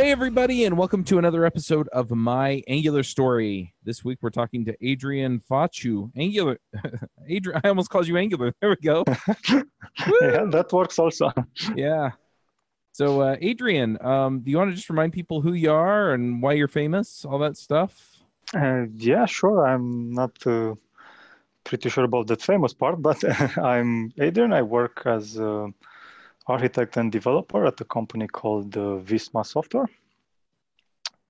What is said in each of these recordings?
Hey, everybody, and welcome to another episode of My Angular Story. This week we're talking to Adrian Fâciu. Angular. Adrian, I almost called you Angular. There we go. yeah, that works also. yeah. So, uh, Adrian, um, do you want to just remind people who you are and why you're famous, all that stuff? Uh, yeah, sure. I'm not uh, pretty sure about that famous part, but I'm Adrian. I work as an architect and developer at a company called uh, Visma Software.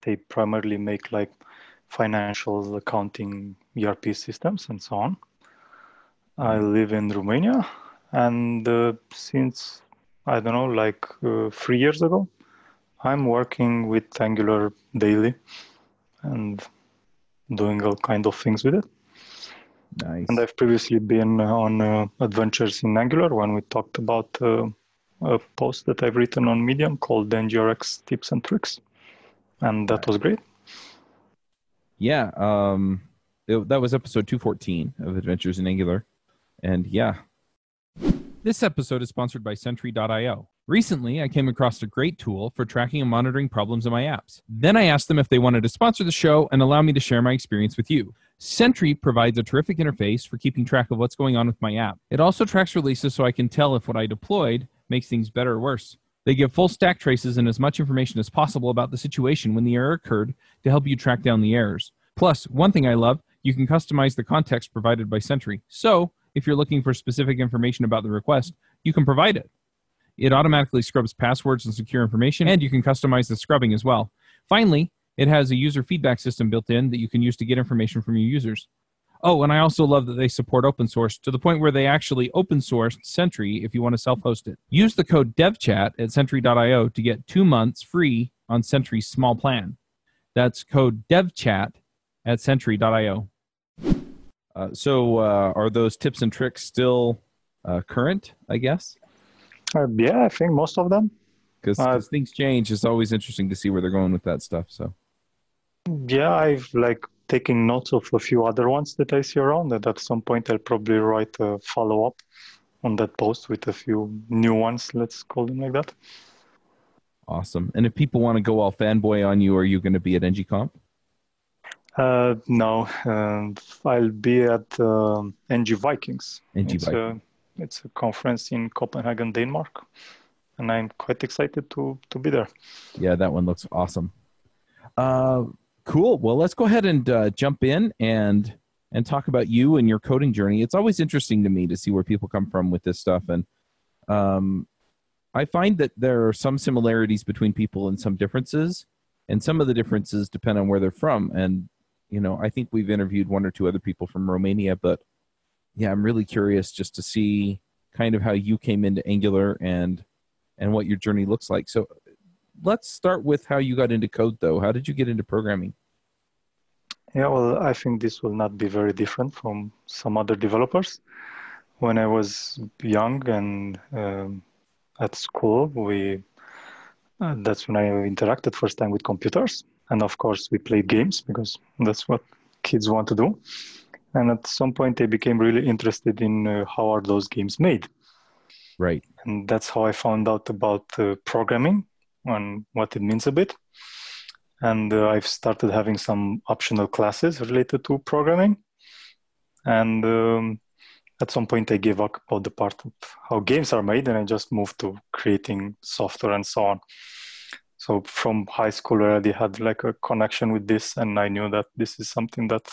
They primarily make like financial accounting ERP systems and so on. I live in Romania, and uh, since I don't know, like uh, three years ago, I'm working with Angular daily and doing all kind of things with it. Nice. And I've previously been on uh, adventures in Angular when we talked about uh, a post that I've written on Medium called NGRX Tips and Tricks, and that was great. Yeah, um, it, that was episode 214 of Adventures in Angular. And yeah. This episode is sponsored by Sentry.io. Recently, I came across a great tool for tracking and monitoring problems in my apps. Then I asked them if they wanted to sponsor the show and allow me to share my experience with you. Sentry provides a terrific interface for keeping track of what's going on with my app. It also tracks releases so I can tell if what I deployed makes things better or worse. They give full stack traces and as much information as possible about the situation when the error occurred to help you track down the errors. Plus, one thing I love, you can customize the context provided by Sentry. So, if you're looking for specific information about the request, you can provide it. It automatically scrubs passwords and secure information, and you can customize the scrubbing as well. Finally, it has a user feedback system built in that you can use to get information from your users. Oh, and I also love that they support open source to the point where they actually open sourced Sentry if you want to self host it. Use the code DevChat at Sentry.io to get two months free on Sentry's small plan. That's code DevChat at Sentry.io. Uh, so, uh, are those tips and tricks still uh, current, I guess? Uh, yeah, I think most of them. Because Uh, things change. It's always interesting to see where they're going with that stuff. So, Yeah, I've like taken notes of a few other ones that I see around, and at some point I'll probably write a follow up on that post with a few new ones. Let's call them like that. awesome. And if people want to go all fanboy on you, are you going to be at ng-conf? Uh, no, um, I'll be at um NG Vikings. NG it's, Vikings. A, it's a conference in Copenhagen, Denmark, and I'm quite excited to to be there. Yeah, that one looks awesome. Uh, cool. Well, let's go ahead and uh, jump in and and talk about you and your coding journey. It's always interesting to me to see where people come from with this stuff, and um, I find that there are some similarities between people and some differences, and some of the differences depend on where they're from. And you know, I think we've interviewed one or two other people from Romania, but yeah, I'm really curious just to see kind of how you came into Angular and and what your journey looks like. So let's start with how you got into code though how did you get into programming Yeah, well, I think this will not be very different from some other developers. When I was young and um, at school, we uh, that's when I interacted first time with computers, and of course we played games because that's what kids want to do. And at some point, I became really interested in uh, how are those games made, right and that's how I found out about uh, programming and what it means a bit. And uh, I've started having some optional classes related to programming. And um, at some point, I gave up about the part of how games are made, and I just moved to creating software and so on. So from high school, I already had like a connection with this, and I knew that this is something that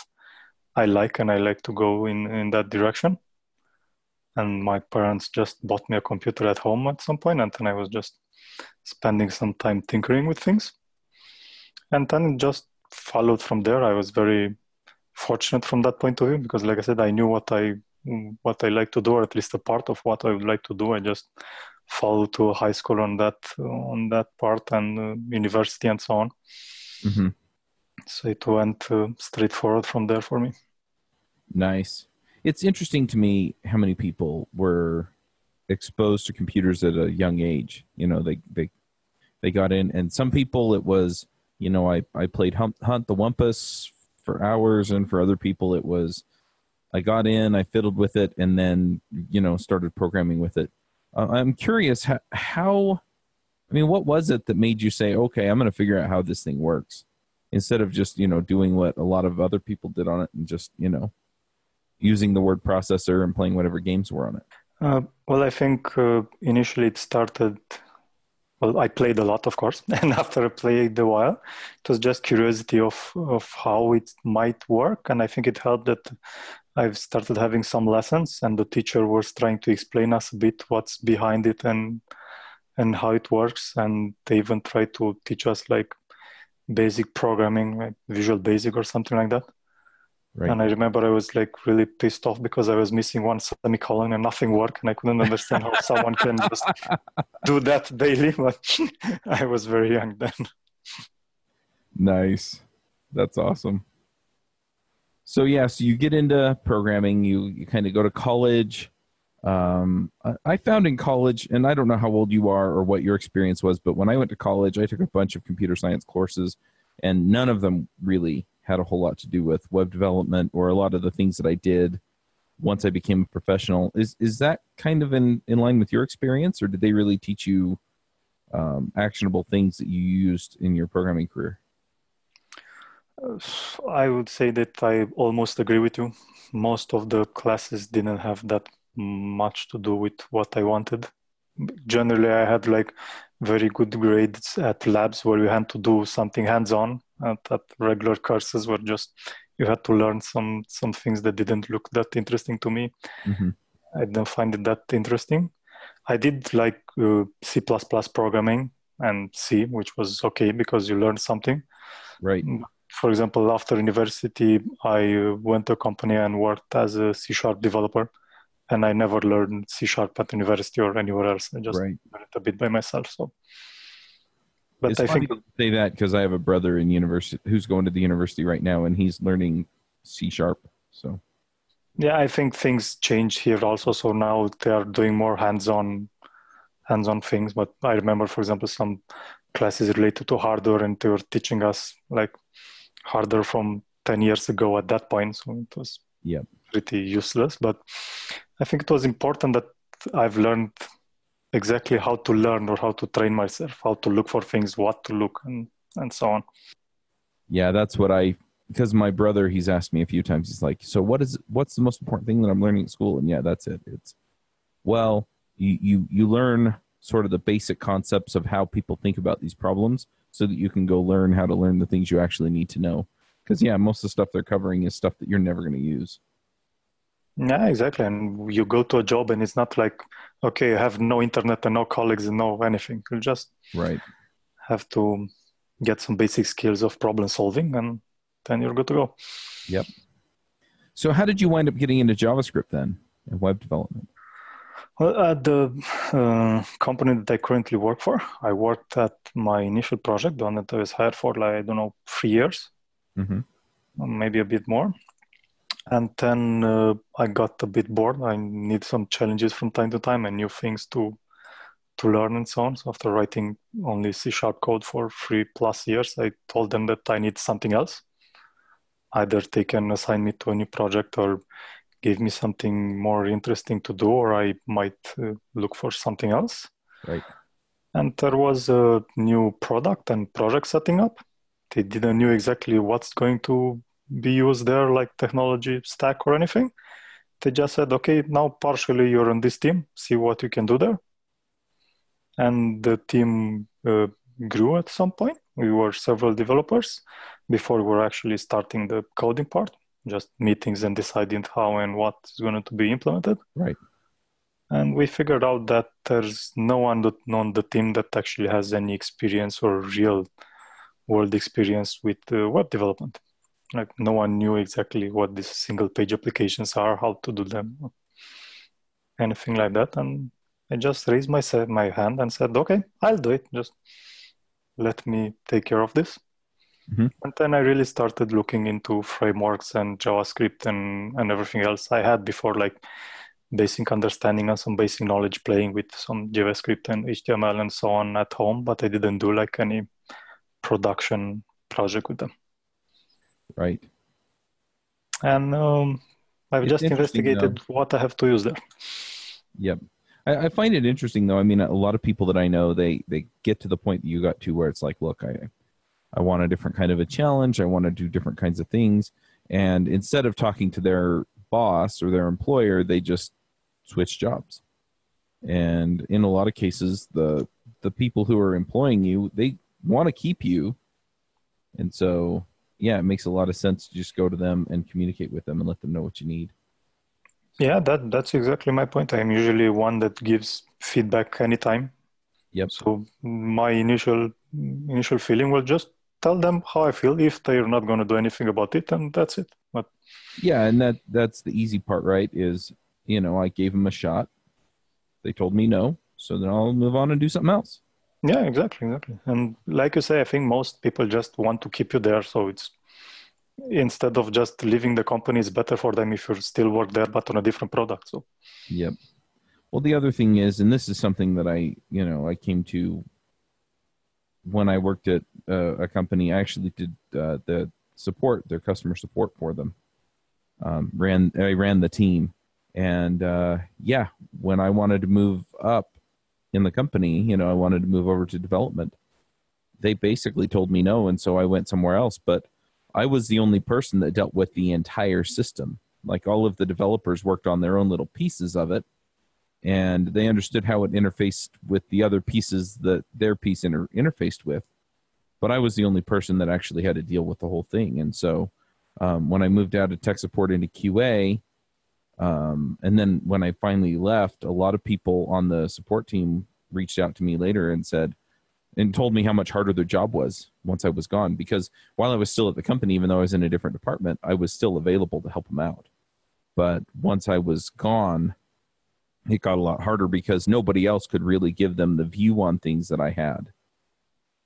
I like, and I like to go in in that direction and my parents just bought me a computer at home at some point and then i was just spending some time tinkering with things and then just followed from there i was very fortunate from that point of view because like i said i knew what i what i like to do or at least a part of what i would like to do. I just followed to high school on that on that part and uh, university and so on. Hmm so it went uh, straightforward from there for me. Nice. It's interesting to me how many people were exposed to computers at a young age. You know they they they got in and some people it was you know i i played hunt, hunt the wumpus for hours and for other people it was i got in i fiddled with it and then you know started programming with it uh, i'm curious how, how I mean, what was it that made you say, okay, I'm going to figure out how this thing works instead of just, you know, doing what a lot of other people did on it and just, you know, using the word processor and playing whatever games were on it? Uh, well, I think uh, initially it started. Well, I played a lot, of course, and after I played a while, it was just curiosity of of how it might work, and I think it helped that I've started having some lessons, and the teacher was trying to explain us a bit what's behind it and and how it works, and they even tried to teach us like basic programming, like Visual Basic or something like that. Right. And I remember I was like really pissed off because I was missing one semicolon and nothing worked, and I couldn't understand how someone can just do that daily. But I was very young then. Nice, that's awesome. So yeah, so you get into programming. You you kind of go to college. Um, I, I found in college, and I don't know how old you are or what your experience was, but when I went to college, I took a bunch of computer science courses, and none of them really had a whole lot to do with web development or a lot of the things that I did once I became a professional. Is is that kind of in, in line with your experience, or did they really teach you um, actionable things that you used in your programming career? I would say that I almost agree with you. Most of the classes didn't have that much to do with what I wanted. Generally, I had like very good grades at labs where we had to do something hands-on. At, that regular courses were just you had to learn some some things that didn't look that interesting to me. Mm-hmm. i didn't find it that interesting. I did like uh, c++ programming and c which was okay because you learned something. Right. For example after university i uh, went to a company and worked as a c sharp developer and i never learned c sharp at university or anywhere else i just right. learned it a bit by myself so but it's I think say that because I have a brother in university who's going to the university right now, and he's learning C sharp. So, yeah, I think things change here also. So now they are doing more hands-on, hands-on things. But I remember, for example, some classes related to hardware, and they were teaching us like hardware from ten years ago. At that point, so it was yeah pretty useless. But I think it was important that I've learned exactly how to learn or how to train myself, how to look for things, what to look, and and so on. Yeah, that's what I because my brother he's asked me a few times. He's like, "So what is what's the most important thing that I'm learning at school?" And yeah, that's it. It's well, you you you learn sort of the basic concepts of how people think about these problems, so that you can go learn how to learn the things you actually need to know. Because yeah, most of the stuff they're covering is stuff that you're never going to use. Yeah, exactly. And you go to a job and it's not like, okay, I have no internet and no colleagues and no anything. You just right have to get some basic skills of problem solving and then you're good to go. Yep. So how did you wind up getting into JavaScript then and web development? Well, at the uh, company that I currently work for, I worked at my initial project, the one that I was hired for, like, I don't know, three years, mm-hmm. maybe a bit more and then uh, i got a bit bored. I need some challenges from time to time and new things to to learn and so on. So after writing only c sharp code for three plus years i told them that i need something else. Either they can assign me to a new project or give me something more interesting to do or i might uh, look for something else. Right. And there was a new product and project setting up. They didn't know exactly what's going to be used there like technology stack or anything. They just said, okay, now partially you're on this team, see what you can do there. And the team uh, grew at some point. We were several developers before we were actually starting the coding part, just meetings and deciding how and what is going to be implemented. Right. And we figured out that there's no one on the team that actually has any experience or real world experience with uh, web development like no one knew exactly what these single page applications are how to do them anything like that. And i just raised my, my hand and said okay i'll do it. Just let me take care of this. Mm-hmm. and then i really started looking into frameworks and javascript and, and everything else i had before like basic understanding and some basic knowledge playing with some javascript and html and so on at home but i didn't do like any production project with them right? And um, I've it's just investigated what I have to use there. Yep. I, I find it interesting though. I mean, a lot of people that I know, they they get to the point that you got to where it's like, look, I I want a different kind of a challenge. I want to do different kinds of things. And instead of talking to their boss or their employer, they just switch jobs. And in a lot of cases, the the people who are employing you, they want to keep you. And so, yeah, it makes a lot of sense to just go to them and communicate with them and let them know what you need. Yeah, that that's exactly my point. I'm usually one that gives feedback anytime. Yep. So my initial initial feeling was just tell them how I feel. If they're not going to do anything about it, and that's it. But yeah, and that that's the easy part, right? Is you know I gave them a shot. They told me no, so then I'll move on and do something else. Yeah, exactly, exactly. And like you say, I think most people just want to keep you there. So it's instead of just leaving the company, it's better for them if you still work there, but on a different product. So. Yep. Well, the other thing is, and this is something that I, you know, I came to when I worked at uh, a company. I actually did uh, the support, their customer support for them. Um, ran, I ran the team, and uh, yeah, when I wanted to move up in the company, you know, I wanted to move over to development. They basically told me no, and so I went somewhere else. But I was the only person that dealt with the entire system. Like all of the developers worked on their own little pieces of it, and they understood how it interfaced with the other pieces that their piece inter- interfaced with. But I was the only person that actually had to deal with the whole thing. And so um, when I moved out of tech support into QA, um, and then when I finally left, a lot of people on the support team reached out to me later and said, and told me how much harder their job was once I was gone. Because while I was still at the company, even though I was in a different department, I was still available to help them out. But once I was gone, it got a lot harder because nobody else could really give them the view on things that I had.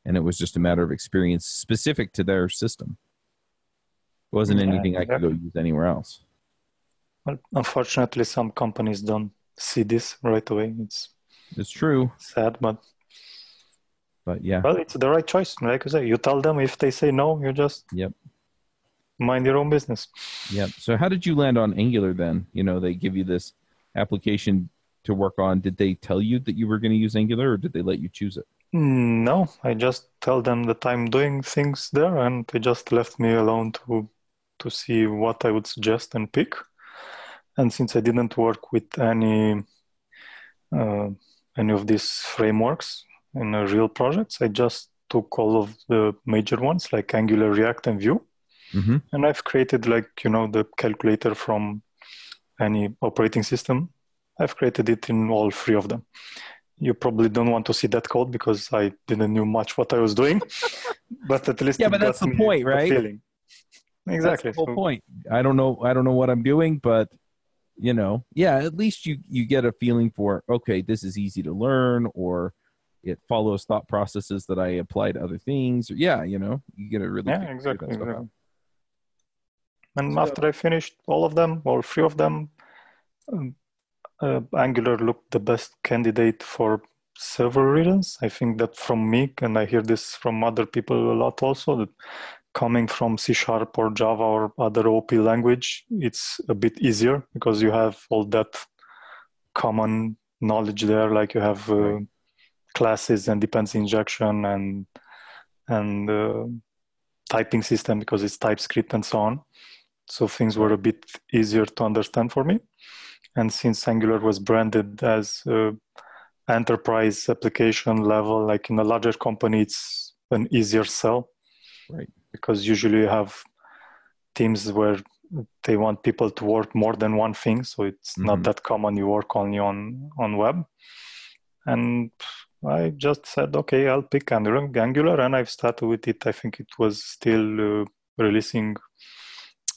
And it was just a matter of experience specific to their system. It wasn't yeah, anything. I could go use anywhere else. Well, unfortunately, some companies don't see this right away. It's it's true. Sad, but but yeah. Well, it's the right choice. Like I say, you tell them if they say no, you just yep mind your own business. Yep. So how did you land on Angular then? You know, they give you this application to work on. Did they tell you that you were going to use Angular, or did they let you choose it? Mm, no, I just tell them that I'm doing things there, and they just left me alone to to see what I would suggest and pick. And since I didn't work with any uh, any of these frameworks in real projects, I just took all of the major ones like Angular, React, and Vue, mm-hmm. and I've created like you know the calculator from any operating system. I've created it in all three of them. You probably don't want to see that code because I didn't know much what I was doing, but at least yeah, but that's the point, right? Feeling. Exactly. That's the whole so, point. I don't know. I don't know what I'm doing, but you know yeah at least you you get a feeling for okay this is easy to learn or it follows thought processes that i apply to other things yeah you know you get a really yeah exactly, exactly. and so, after i finished all of them or three of them um, uh, angular looked the best candidate for several reasons i think that from me and i hear this from other people a lot also that coming from C Sharp or Java or other OP language, it's a bit easier because you have all that common knowledge there. Like you have uh, classes and dependency injection and and uh, typing system because it's TypeScript and so on. So things were a bit easier to understand for me. And since Angular was branded as enterprise application level, like in a larger company, it's an easier sell. Right because usually you have teams where they want people to work more than one thing so it's mm-hmm. not that common you work only on on web and i just said okay i'll pick angular and i've started with it i think it was still uh, releasing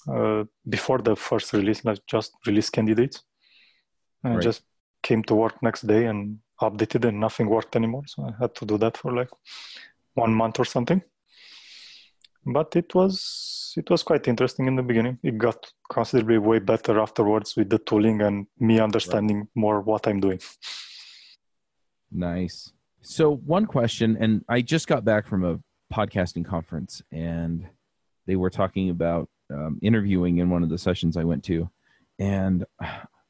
uh, before the first release like just release candidates and right. I just came to work next day and updated and nothing worked anymore so i had to do that for like one month or something but it was it was quite interesting in the beginning. It got considerably way better afterwards with the tooling and me understanding right. more what I'm doing. Nice. So one question, and I just got back from a podcasting conference, and they were talking about um, interviewing in one of the sessions I went to, and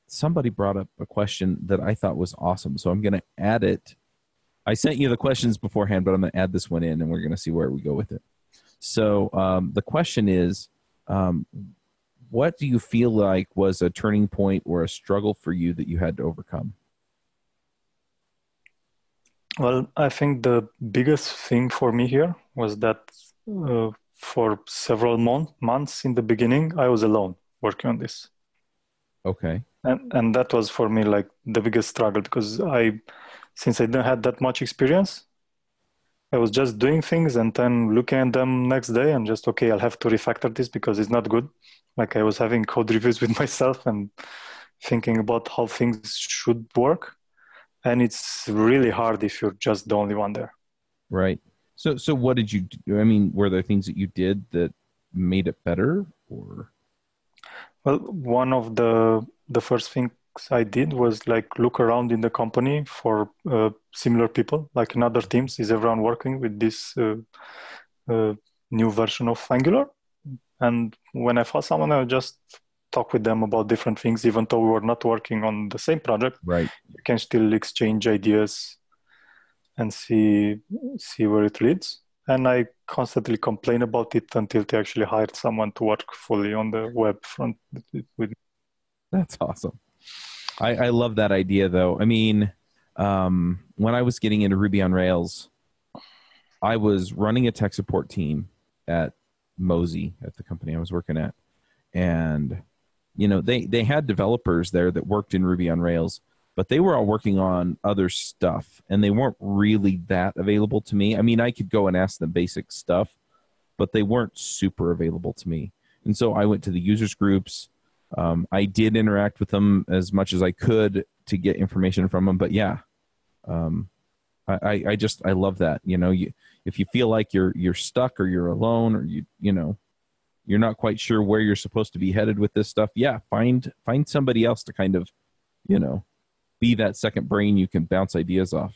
somebody brought up a question that I thought was awesome. So I'm going to add it. I sent you the questions beforehand, but I'm going to add this one in and we're going to see where we go with it. So um, the question is um, what do you feel like was a turning point or a struggle for you that you had to overcome? Well, I think the biggest thing for me here was that uh, for several mon- months in the beginning, I was alone working on this. Okay. And and that was for me like the biggest struggle because I, since I didn't have that much experience, I was just doing things and then looking at them next day and just okay, I'll have to refactor this because it's not good. Like I was having code reviews with myself and thinking about how things should work. And it's really hard if you're just the only one there. Right. So so what did you do i mean were there things that you did that made it better or? Well one of the the first things i did was like look around in the company for uh, similar people like in other teams. Is everyone working with this uh, uh, new version of angular? And when i found someone i just talk with them about different things even though we were not working on the same project. Right. You can still exchange ideas and see see where it leads. And i constantly complain about it until they actually hired someone to work fully on the web front with that's awesome i i love that idea though. I mean um, when i was getting into ruby on rails i was running a tech support team at Mozy at the company i was working at. And you know they they had developers there that worked in ruby on rails but they were all working on other stuff and they weren't really that available to me. I mean i could go and ask them basic stuff but they weren't super available to me. And so i went to the users groups um, i did interact with them as much as i could to get information from them but yeah um, I, I just i love that you know you if you feel like you're you're stuck or you're alone or you you know you're not quite sure where you're supposed to be headed with this stuff yeah find find somebody else to kind of you know be that second brain you can bounce ideas off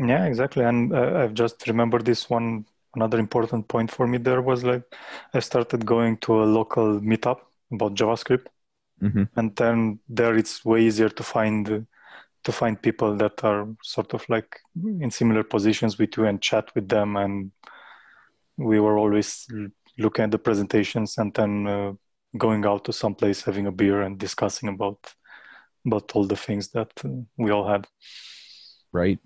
Yeah, exactly. And uh, I've just remembered this one. Another important point for me there was like I started going to a local meetup about JavaScript, mm-hmm. and then there it's way easier to find to find people that are sort of like in similar positions with you and chat with them. And we were always looking at the presentations and then uh, going out to some place, having a beer, and discussing about about all the things that uh, we all had. Right.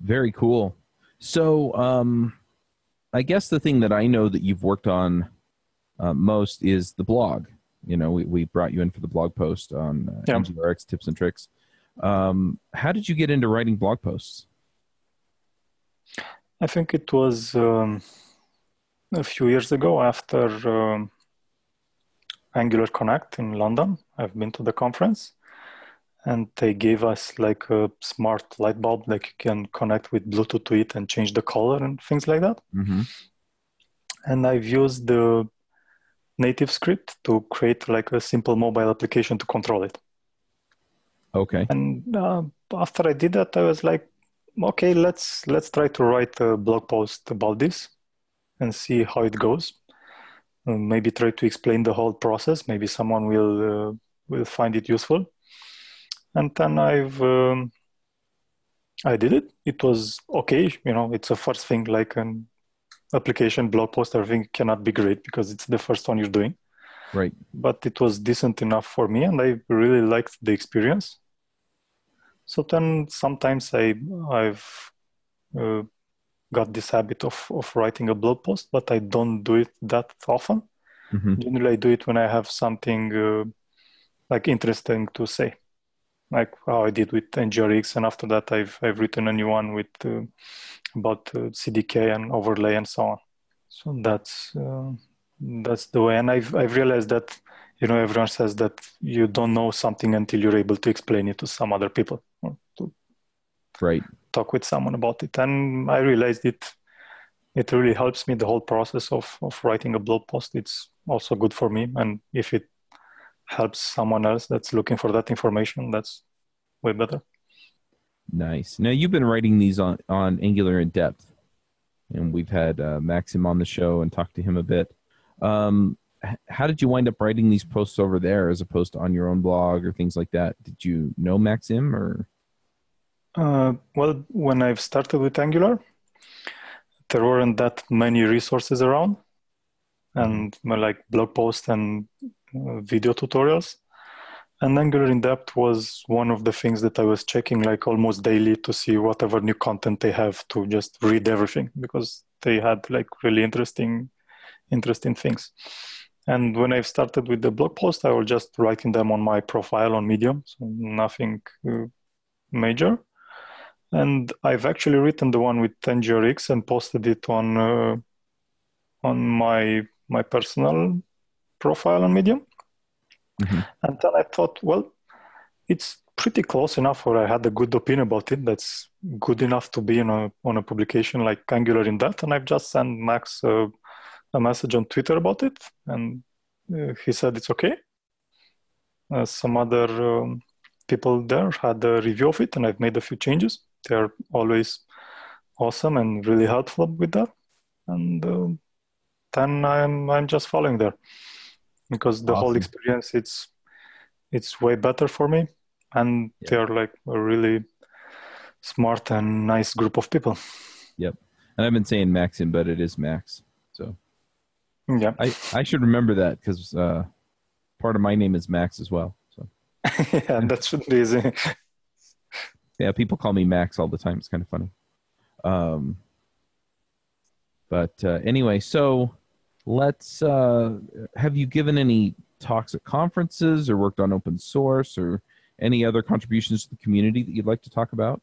Very cool. So, um, I guess the thing that I know that you've worked on uh, most is the blog. You know, we, we brought you in for the blog post on uh, yeah. NGRX tips and tricks. Um, how did you get into writing blog posts? I think it was um, a few years ago after um, Angular Connect in London. I've been to the conference and they gave us like a smart light bulb like you can connect with Bluetooth to it and change the color and things like that. Mm-hmm. And I've used the NativeScript to create like a simple mobile application to control it. Okay. And uh, after I did that, I was like, okay, let's let's try to write a blog post about this and see how it goes. Uh, maybe try to explain the whole process. Maybe someone will uh, will find it useful. And then I've um, I did it. It was okay. You know, it's a first thing like an application blog post. Everything cannot be great because it's the first one you're doing. Right. But it was decent enough for me, and I really liked the experience. So then sometimes I I've uh, got this habit of of writing a blog post, but I don't do it that often. hmm Generally, I do it when I have something uh, like interesting to say, like how I did with NGRX, and after that, I've I've written a new one with uh, about uh, CDK and overlay and so on. So that's uh, that's the way, and I've I've realized that you know everyone says that you don't know something until you're able to explain it to some other people or to Right. talk with someone about it, and I realized it. It really helps me the whole process of of writing a blog post. It's also good for me, and if it helps someone else that's looking for that information, that's way better. Nice. Now you've been writing these on on Angular in depth, and we've had uh, Maxim on the show and talked to him a bit. Um, how did you wind up writing these posts over there as opposed to on your own blog or things like that? Did you know Maxim or? Uh, well, when I've started with Angular, there weren't that many resources around, and uh, like blog posts and video tutorials. And Angular in depth was one of the things that I was checking like almost daily to see whatever new content they have to just read everything because they had like really interesting, interesting things. And when I started with the blog post, I was just writing them on my profile on Medium, so nothing uh, major and I've actually written the one with NGRX and posted it on uh, on my my personal profile on Medium. Mhm. And then I thought, well, it's pretty close enough, or I had a good opinion about it. That's good enough to be in a on a publication like Angular in Depth. And I've just sent Max uh, a message on Twitter about it, and uh, he said it's okay. Uh, some other um, people there had a review of it, and I've made a few changes they're always awesome and really helpful with that and uh, then i'm i'm just following there because the whole experience it's it's way better for me and Yeah. they're like a really smart and nice group of people yep And I've been saying Maxim, but it is Max. So yeah I I should remember that because uh, part of my name is Max as well. So yeah that should be easy yeah, people call me Max all the time. It's kind of funny. Um, but uh, anyway, so let's. Uh, have you given any talks at conferences or worked on open source or any other contributions to the community that you'd like to talk about?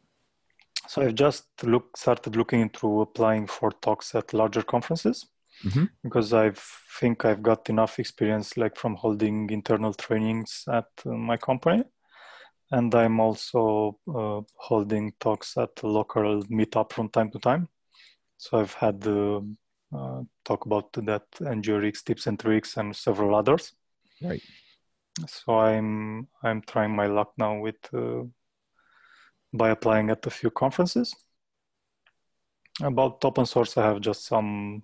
so i've just look started looking into applying for talks at larger conferences Mhm. because i think i've got enough experience like from holding internal trainings at uh, my company and i'm also uh, holding talks at local meetup from time to time so i've had uh, uh, talk about that NGRX tips and tricks and several others. Right. so i'm i'm trying my luck now with uh, by applying at a few conferences. About open source i have just some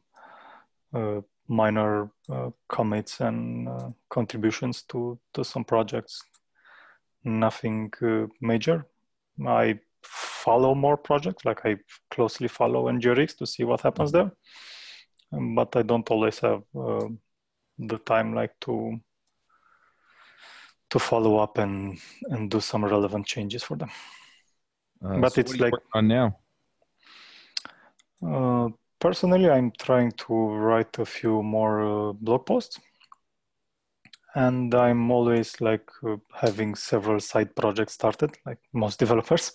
uh, minor uh, commits and uh, contributions to to some projects. Nothing uh, major. I follow more projects like i closely follow ngrx to see what happens there. Um, but i don't always have uh, the time like to to follow up and and do some relevant changes for them Uh, But so it's like- on now. Uh, personally, I'm trying to write a few more uh, blog posts, and I'm always like uh, having several side projects started, like most developers.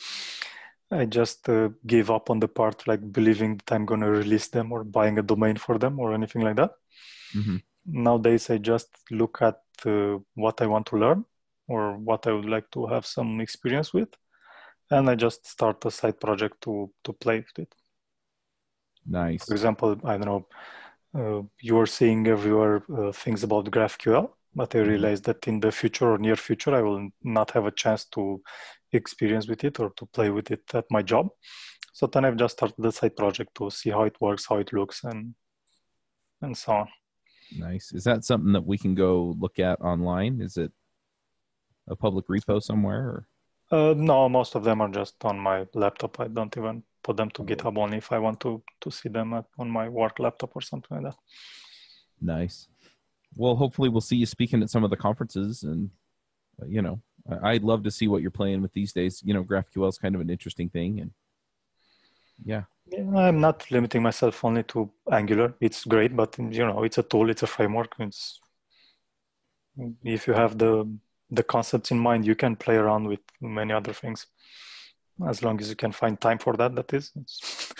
I just uh, gave up on the part like believing that I'm going to release them or buying a domain for them or anything like that. Mhm. Nowadays, I just look at uh, what I want to learn or what I would like to have some experience with, and I just start a side project to to play with it. Nice. For example, I don't know, uh, you are seeing everywhere uh, things about GraphQL, but I realized that in the future or near future, I will not have a chance to experience with it or to play with it at my job. So then I've just started a side project to see how it works, how it looks, and and so on. Nice. Is that something that we can go look at online? Is it a public repo somewhere? Or? Uh, no, most of them are just on my laptop. I don't even put them to Oh. GitHub only if I want to to see them at, on my work laptop or something like that. Nice. Well, hopefully we'll see you speaking at some of the conferences, and uh, you know, I'd love to see what you're playing with these days. You know, GraphQL is kind of an interesting thing, and yeah, Yeah, I'm not limiting myself only to Angular. It's great, but you know, it's a tool, it's a framework. It's if you have the the concepts in mind, you can play around with many other things. As long as you can find time for that, that is, it's,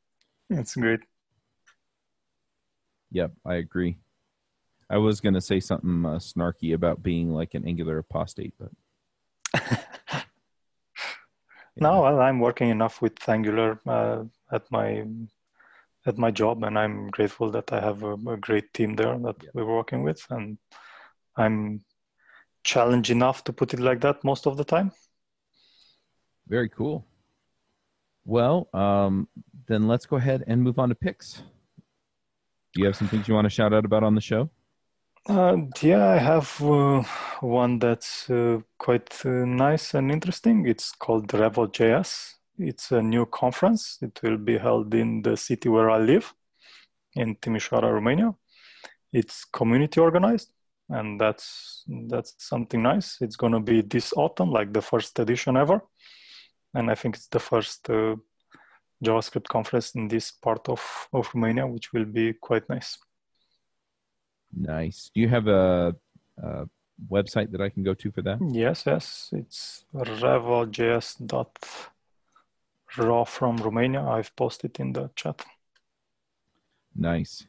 it's great. Yep, I agree. I was going to say something uh, snarky about being like an Angular apostate, but No, well, I'm working enough with Angular uh, at my at my job, and I'm grateful that I have a, a great team there that Yeah. we're working with, and I'm challenged enough to put it like that most of the time. very cool. Well, um, then let's go ahead and move on to picks. Do you have some things you want to shout out about on the show? Uh, yeah, I have uh, one that's uh, quite uh, nice and interesting. It's called Revo.js. It's a new conference. It will be held in the city where I live, in Timișoara, Romania. It's community organized, and that's that's something nice. It's going to be this autumn, like the first edition ever, and I think it's the first uh, JavaScript conference in this part of, of Romania, which will be quite nice. Nice. Do you have a, a website that I can go to for that? Yes, yes, it's revo.js.raw from Romania. I've posted in the chat. Nice.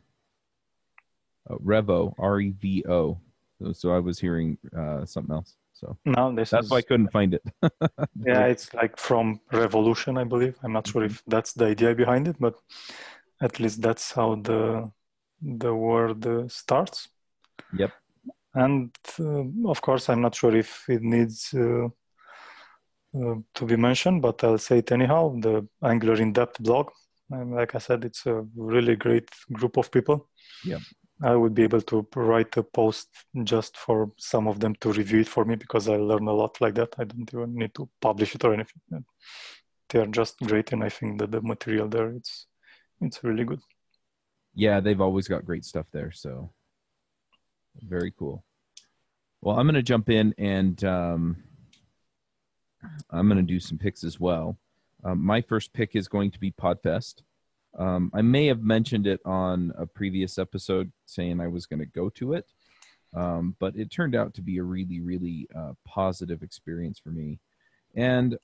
Uh, Revo, R E V O. So, so I was hearing uh, something else. So no, this that's is why I couldn't find it. yeah, it's like from revolution, I believe. I'm not sure if that's the idea behind it, but at least that's how the the word starts. Yep. And uh, of course, I'm not sure if it needs uh, uh, to be mentioned, but I'll say it anyhow. The Angular in Depth blog, and like I said, it's a really great group of people. Yeah. I would be able to write a post just for some of them to review it for me because I learn a lot like that. I don't even need to publish it or anything. They are just great, and I think that the material there it's it's really good. Yeah, they've always got great stuff there. So very cool. Well, I'm going to jump in and um, I'm going to do some picks as well. Um, my first pick is going to be Podfest. Um, I may have mentioned it on a previous episode saying I was going to go to it, um, but it turned out to be a really, really uh, positive experience for me. And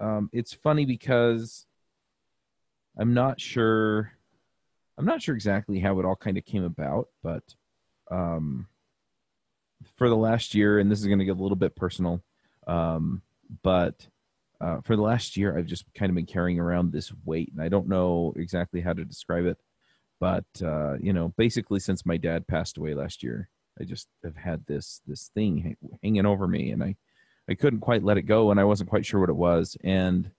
um, it's funny because I'm not sure. I'm not sure exactly how it all kind of came about, but um, for the last year, and this is going to get a little bit personal, um, but uh, for the last year, I've just kind of been carrying around this weight, and I don't know exactly how to describe it, but uh, you know, basically, since my dad passed away last year, I just have had this this thing hang- hanging over me, and I I couldn't quite let it go, and I wasn't quite sure what it was, and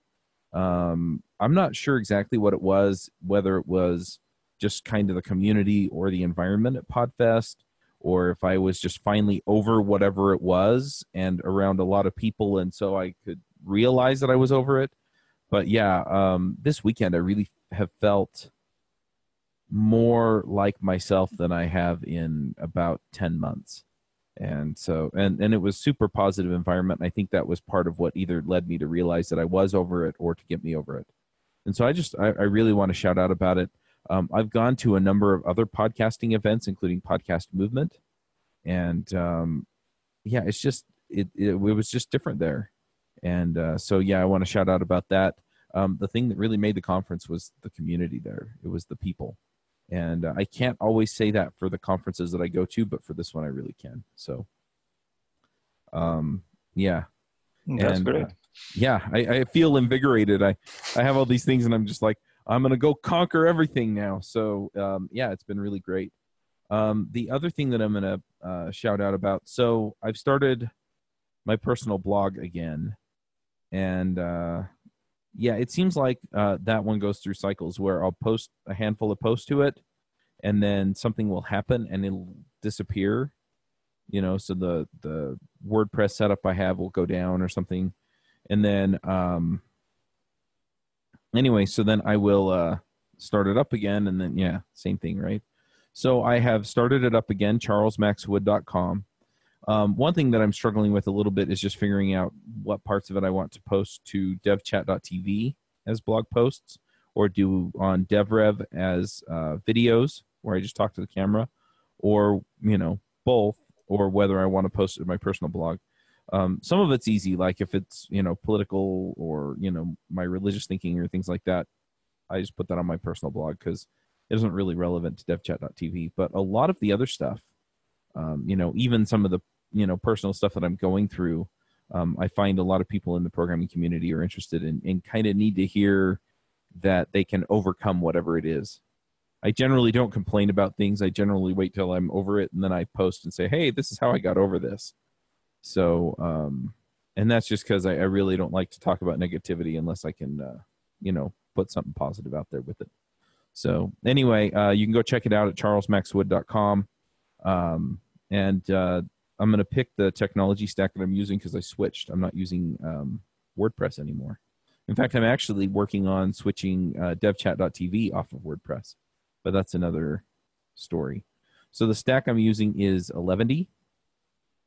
um, I'm not sure exactly what it was, whether it was just kind of the community or the environment at Podfest, or if I was just finally over whatever it was and around a lot of people, and so I could realize that I was over it. But yeah, um, this weekend I really have felt more like myself than I have in about 10 months. And so, and, and it was super positive environment. And I think that was part of what either led me to realize that I was over it or to get me over it. And so I just, I, I really want to shout out about it. Um, I've gone to a number of other podcasting events, including Podcast Movement. And um, yeah, it's just, it, it, it was just different there. And uh, so, yeah, I want to shout out about that. Um, the thing that really made the conference was the community there, it was the people and uh, I can't always say that for the conferences that I go to, but for this one I really can. So, um, yeah, That's And, great. uh, yeah, I, I feel invigorated. I I have all these things, and I'm just like I'm gonna go conquer everything now. So, um, yeah, it's been really great. Um, the other thing that I'm gonna uh, shout out about, so I've started my personal blog again, and uh, yeah, it seems like uh, that one goes through cycles where I'll post a handful of posts to it, and then something will happen and it'll disappear. You know, so the the WordPress setup I have will go down or something, and then um, anyway, so then I will uh, start it up again, and then yeah, same thing, right? So I have started it up again, charlesmaxwood.com. Um, one thing that I'm struggling with a little bit is just figuring out what parts of it I want to post to devchat.tv as blog posts or do on DevRev as uh, videos where I just talk to the camera or, you know, both or whether I want to post it to my personal blog. Um, some of it's easy, like if it's, you know, political or, you know, my religious thinking or things like that, I just put that on my personal blog because it isn't really relevant to devchat.tv. But a lot of the other stuff, um, you know, even some of the you know personal stuff that I'm going through, um, I find a lot of people in the programming community are interested in and kind of need to hear that they can overcome whatever it is. I generally don't complain about things. I generally wait till I'm over it and then I post and say, "Hey, this is how I got over this." So, um, and that's just because I, I, really don't like to talk about negativity unless I can, uh, you know, put something positive out there with it. So, anyway, uh, you can go check it out at charlesmaxwood.com. Um, and uh, I'm going to pick the technology stack that I'm using because I switched. I'm not using um, WordPress anymore. In fact, I'm actually working on switching uh, devchat.tv off of WordPress, but that's another story. So the stack I'm using is Eleventy,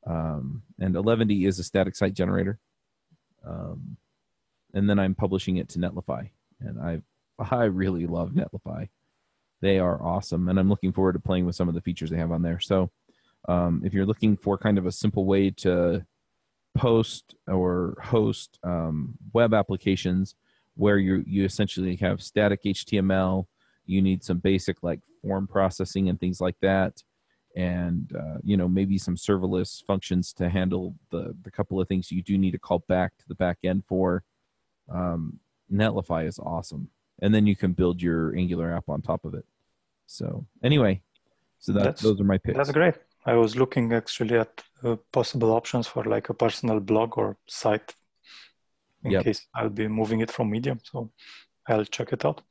um, and Eleventy is a static site generator. Um, and then I'm publishing it to Netlify, and I I really love Netlify. They are awesome, and I'm looking forward to playing with some of the features they have on there. So um, if you're looking for kind of a simple way to post or host um, web applications where you you essentially have static HTML, you need some basic like form processing and things like that, and uh, you know maybe some serverless functions to handle the the couple of things you do need to call back to the back end for. Um, Netlify is awesome, and then you can build your Angular app on top of it. So anyway, so that that's, those are my picks. That's great. I was looking actually at uh, possible options for like a personal blog or site in yep. case I'll be moving it from Medium. So I'll check it out.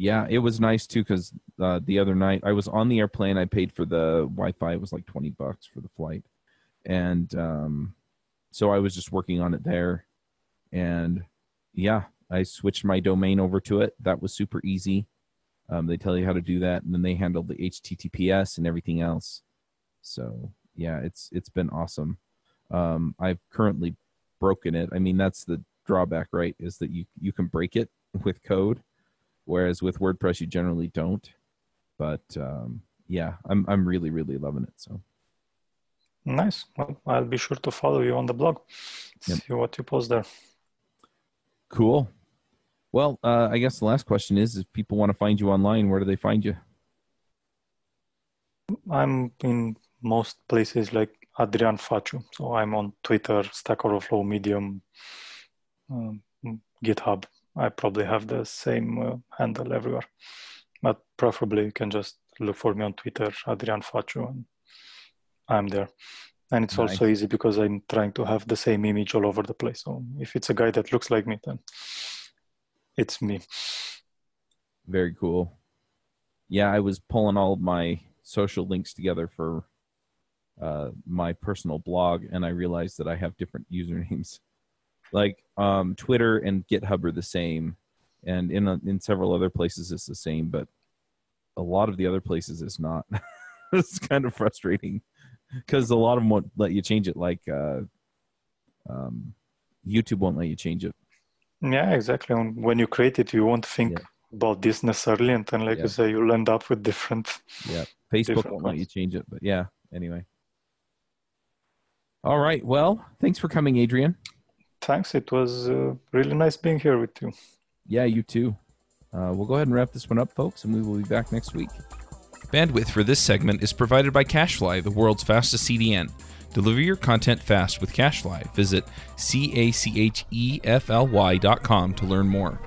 Yeah, it was nice too because uh, the other night I was on the airplane. I paid for the Wi-Fi. It was like twenty bucks for the flight, and um, so I was just working on it there. And yeah, I switched my domain over to it. That was super easy. Um, they tell you how to do that, and then they handle the HTTPS and everything else. So yeah, it's it's been awesome. Um, I've currently broken it. I mean, that's the drawback, right? Is that you you can break it with code, whereas with WordPress you generally don't. But um, yeah, I'm I'm really really loving it. So nice. Well, I'll be sure to follow you on the blog. Yep. See what you post there. Cool. Well, uh, I guess the last question is: If people want to find you online, where do they find you? I'm in most places like Adrian Fâciu. So I'm on Twitter, Stack Overflow, Medium, um, GitHub. I probably have the same uh, handle everywhere, but preferably you can just look for me on Twitter, Adrian Fâciu, and I'm there. And it's nice. also easy because I'm trying to have the same image all over the place. So if it's a guy that looks like me, then it's me. Very cool. Yeah, I was pulling all of my social links together for uh, my personal blog, and I realized that I have different usernames. Like um, Twitter and GitHub are the same, and in a, in several other places it's the same, but a lot of the other places it's not. it's kind of frustrating because a lot of them won't let you change it. Like uh, um, YouTube won't let you change it. Yeah, exactly. When you create it, you won't think yeah. about this necessarily, and then, like yeah. you say, you'll end up with different. Yeah, Facebook won't let you change it, but yeah. Anyway. All right. Well, thanks for coming, Adrian. Thanks. It was uh, really nice being here with you. Yeah, you too. Uh, we'll go ahead and wrap this one up, folks, and we will be back next week. Bandwidth for this segment is provided by CacheFly, the world's fastest CDN. Deliver your content fast with CacheFly. Visit C A C H E F L Y dot com to learn more.